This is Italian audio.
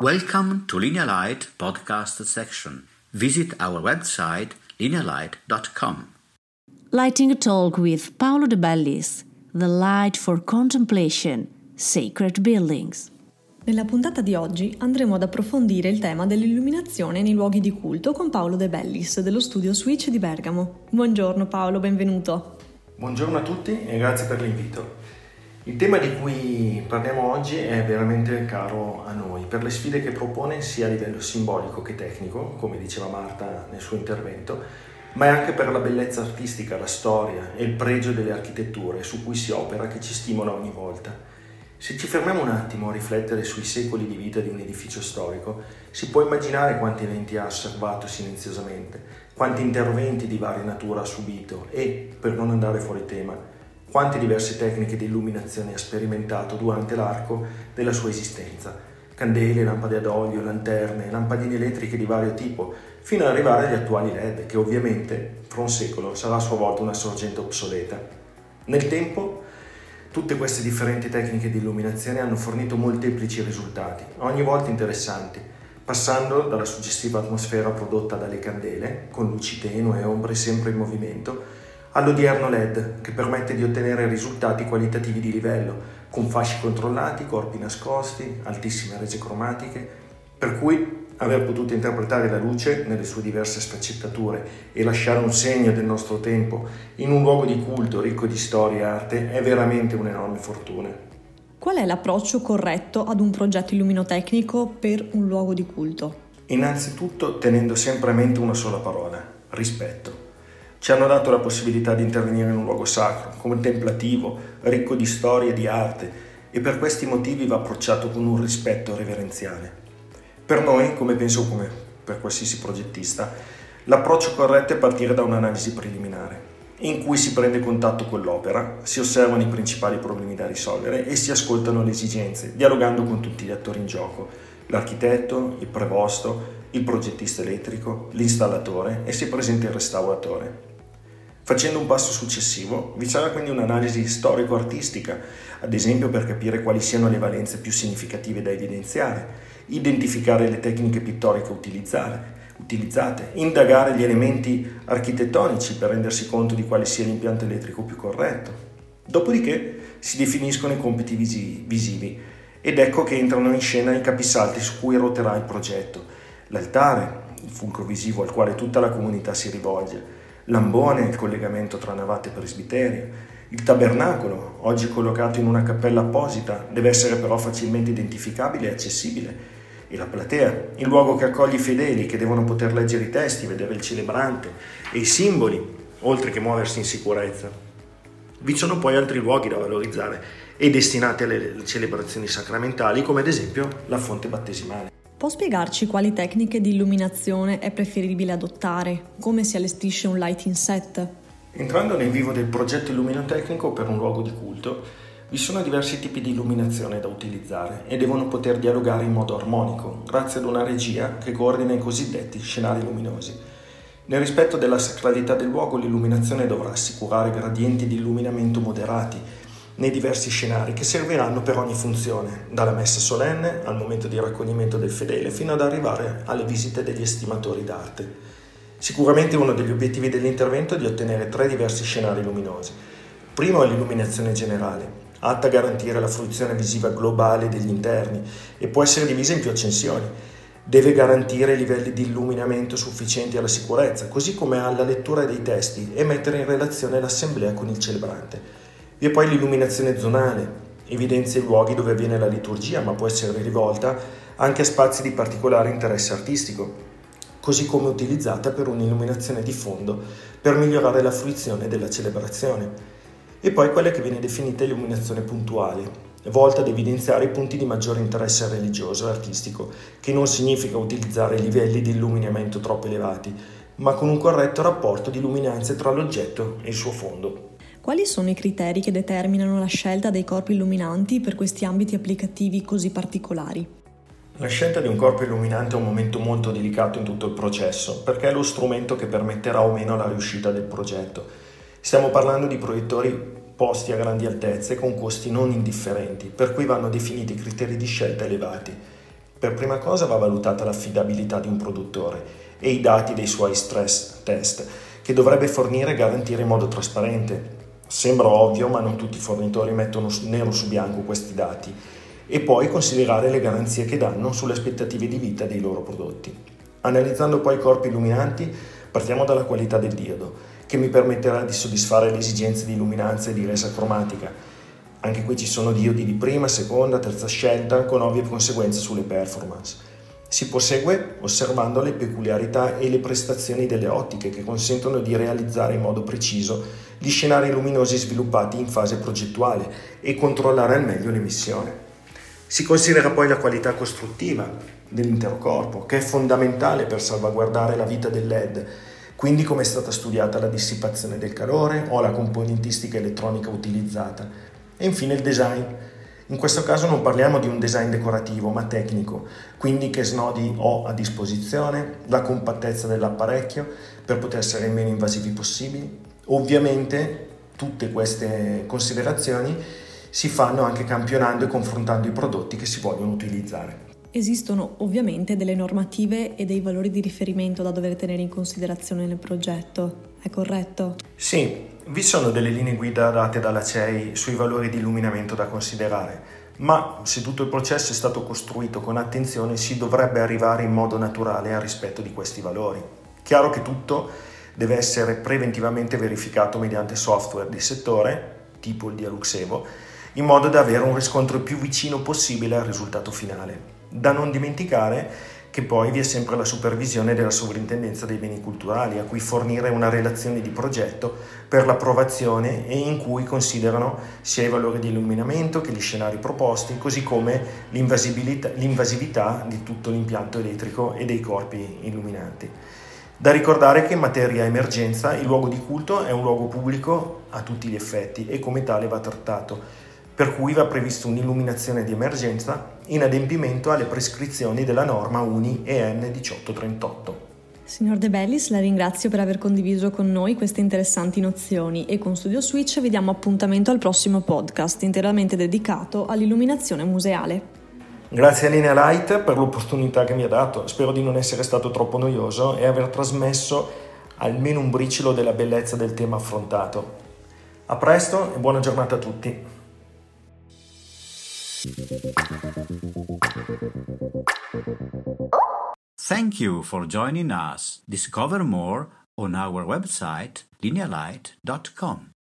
Welcome to Linear Light podcast section. Visit our website linearlight.com. Lighting a Talk with Paolo De Bellis, The Light for Contemplation, Sacred Buildings. Nella puntata di oggi andremo ad approfondire il tema dell'illuminazione nei luoghi di culto con Paolo De Bellis dello studio Switch di Bergamo. Buongiorno Paolo, benvenuto. Buongiorno a tutti e grazie per l'invito. Il tema di cui parliamo oggi è veramente caro a noi per le sfide che propone sia a livello simbolico che tecnico, come diceva Marta nel suo intervento, ma è anche per la bellezza artistica, la storia e il pregio delle architetture su cui si opera che ci stimola ogni volta. Se ci fermiamo un attimo a riflettere sui secoli di vita di un edificio storico, si può immaginare quanti eventi ha osservato silenziosamente, quanti interventi di varia natura ha subito e, per non andare fuori tema, quante diverse tecniche di illuminazione ha sperimentato durante l'arco della sua esistenza. Candele, lampade ad olio, lanterne, lampadine elettriche di vario tipo, fino ad arrivare agli attuali LED, che ovviamente, fra un secolo, sarà a sua volta una sorgente obsoleta. Nel tempo, Tutte queste differenti tecniche di illuminazione hanno fornito molteplici risultati, ogni volta interessanti, passando dalla suggestiva atmosfera prodotta dalle candele, con luci tenue e ombre sempre in movimento, all'odierno LED, che permette di ottenere risultati qualitativi di livello, con fasci controllati, corpi nascosti, altissime rese cromatiche, per cui aver potuto interpretare la luce nelle sue diverse sfaccettature e lasciare un segno del nostro tempo in un luogo di culto ricco di storia e arte è veramente un'enorme fortuna. Qual è l'approccio corretto ad un progetto illuminotecnico per un luogo di culto? Innanzitutto tenendo sempre a mente una sola parola, rispetto. Ci hanno dato la possibilità di intervenire in un luogo sacro, contemplativo, ricco di storia e di arte e per questi motivi va approcciato con un rispetto reverenziale. Per noi, come penso come per qualsiasi progettista, l'approccio corretto è partire da un'analisi preliminare, in cui si prende contatto con l'opera, si osservano i principali problemi da risolvere e si ascoltano le esigenze, dialogando con tutti gli attori in gioco, l'architetto, il prevosto, il progettista elettrico, l'installatore e si presenta il restauratore. Facendo un passo successivo, vi sarà quindi un'analisi storico-artistica, ad esempio per capire quali siano le valenze più significative da evidenziare, identificare le tecniche pittoriche utilizzate, indagare gli elementi architettonici per rendersi conto di quale sia l'impianto elettrico più corretto. Dopodiché si definiscono i compiti visivi ed ecco che entrano in scena i capisalti su cui ruoterà il progetto. L'altare, il fulcro visivo al quale tutta la comunità si rivolge, l'ambone, il collegamento tra navate e presbiterio, il tabernacolo, oggi collocato in una cappella apposita, deve essere però facilmente identificabile e accessibile e la platea, il luogo che accoglie i fedeli che devono poter leggere i testi, vedere il celebrante e i simboli, oltre che muoversi in sicurezza. Vi sono poi altri luoghi da valorizzare e destinati alle celebrazioni sacramentali, come ad esempio la fonte battesimale. Può spiegarci quali tecniche di illuminazione è preferibile adottare? Come si allestisce un lighting set? Entrando nel vivo del progetto illuminotecnico per un luogo di culto, vi sono diversi tipi di illuminazione da utilizzare e devono poter dialogare in modo armonico, grazie ad una regia che coordina i cosiddetti scenari luminosi. Nel rispetto della sacralità del luogo, l'illuminazione dovrà assicurare gradienti di illuminamento moderati nei diversi scenari che serviranno per ogni funzione, dalla messa solenne al momento di raccoglimento del fedele fino ad arrivare alle visite degli estimatori d'arte. Sicuramente uno degli obiettivi dell'intervento è di ottenere tre diversi scenari luminosi. Primo è l'illuminazione generale, atta a garantire la fruizione visiva globale degli interni e può essere divisa in più accensioni. Deve garantire livelli di illuminamento sufficienti alla sicurezza, così come alla lettura dei testi e mettere in relazione l'assemblea con il celebrante. Vi è poi l'illuminazione zonale, evidenzia i luoghi dove avviene la liturgia, ma può essere rivolta anche a spazi di particolare interesse artistico, così come utilizzata per un'illuminazione di fondo per migliorare la fruizione della celebrazione e poi quella che viene definita illuminazione puntuale, volta ad evidenziare i punti di maggiore interesse religioso e artistico, che non significa utilizzare livelli di illuminamento troppo elevati, ma con un corretto rapporto di luminanze tra l'oggetto e il suo fondo. Quali sono i criteri che determinano la scelta dei corpi illuminanti per questi ambiti applicativi così particolari? La scelta di un corpo illuminante è un momento molto delicato in tutto il processo, perché è lo strumento che permetterà o meno la riuscita del progetto. Stiamo parlando di proiettori posti a grandi altezze con costi non indifferenti, per cui vanno definiti criteri di scelta elevati. Per prima cosa va valutata l'affidabilità di un produttore e i dati dei suoi stress test, che dovrebbe fornire e garantire in modo trasparente. Sembra ovvio, ma non tutti i fornitori mettono nero su bianco questi dati. E poi considerare le garanzie che danno sulle aspettative di vita dei loro prodotti. Analizzando poi i corpi illuminanti, partiamo dalla qualità del diodo che mi permetterà di soddisfare le esigenze di illuminanza e di resa cromatica. Anche qui ci sono diodi di prima, seconda, terza scelta, con ovvie conseguenze sulle performance. Si prosegue osservando le peculiarità e le prestazioni delle ottiche che consentono di realizzare in modo preciso gli scenari luminosi sviluppati in fase progettuale e controllare al meglio l'emissione. Si considera poi la qualità costruttiva dell'intero corpo, che è fondamentale per salvaguardare la vita del LED quindi come è stata studiata la dissipazione del calore o la componentistica elettronica utilizzata. E infine il design. In questo caso non parliamo di un design decorativo, ma tecnico, quindi che snodi ho a disposizione, la compattezza dell'apparecchio per poter essere meno invasivi possibili. Ovviamente tutte queste considerazioni si fanno anche campionando e confrontando i prodotti che si vogliono utilizzare. Esistono ovviamente delle normative e dei valori di riferimento da dover tenere in considerazione nel progetto, è corretto? Sì, vi sono delle linee guida date dalla CEI sui valori di illuminamento da considerare, ma se tutto il processo è stato costruito con attenzione si dovrebbe arrivare in modo naturale al rispetto di questi valori. Chiaro che tutto deve essere preventivamente verificato mediante software di settore, tipo il Dialuxevo, in modo da avere un riscontro più vicino possibile al risultato finale. Da non dimenticare che poi vi è sempre la supervisione della sovrintendenza dei beni culturali, a cui fornire una relazione di progetto per l'approvazione e in cui considerano sia i valori di illuminamento che gli scenari proposti, così come l'invasività di tutto l'impianto elettrico e dei corpi illuminanti. Da ricordare che in materia emergenza il luogo di culto è un luogo pubblico a tutti gli effetti e come tale va trattato per cui va prevista un'illuminazione di emergenza in adempimento alle prescrizioni della norma UNI EN 1838. Signor De Bellis, la ringrazio per aver condiviso con noi queste interessanti nozioni e con Studio Switch vi diamo appuntamento al prossimo podcast interamente dedicato all'illuminazione museale. Grazie a Linea Light per l'opportunità che mi ha dato, spero di non essere stato troppo noioso e aver trasmesso almeno un briciolo della bellezza del tema affrontato. A presto e buona giornata a tutti. Thank you for joining us. Discover more on our website linealight.com.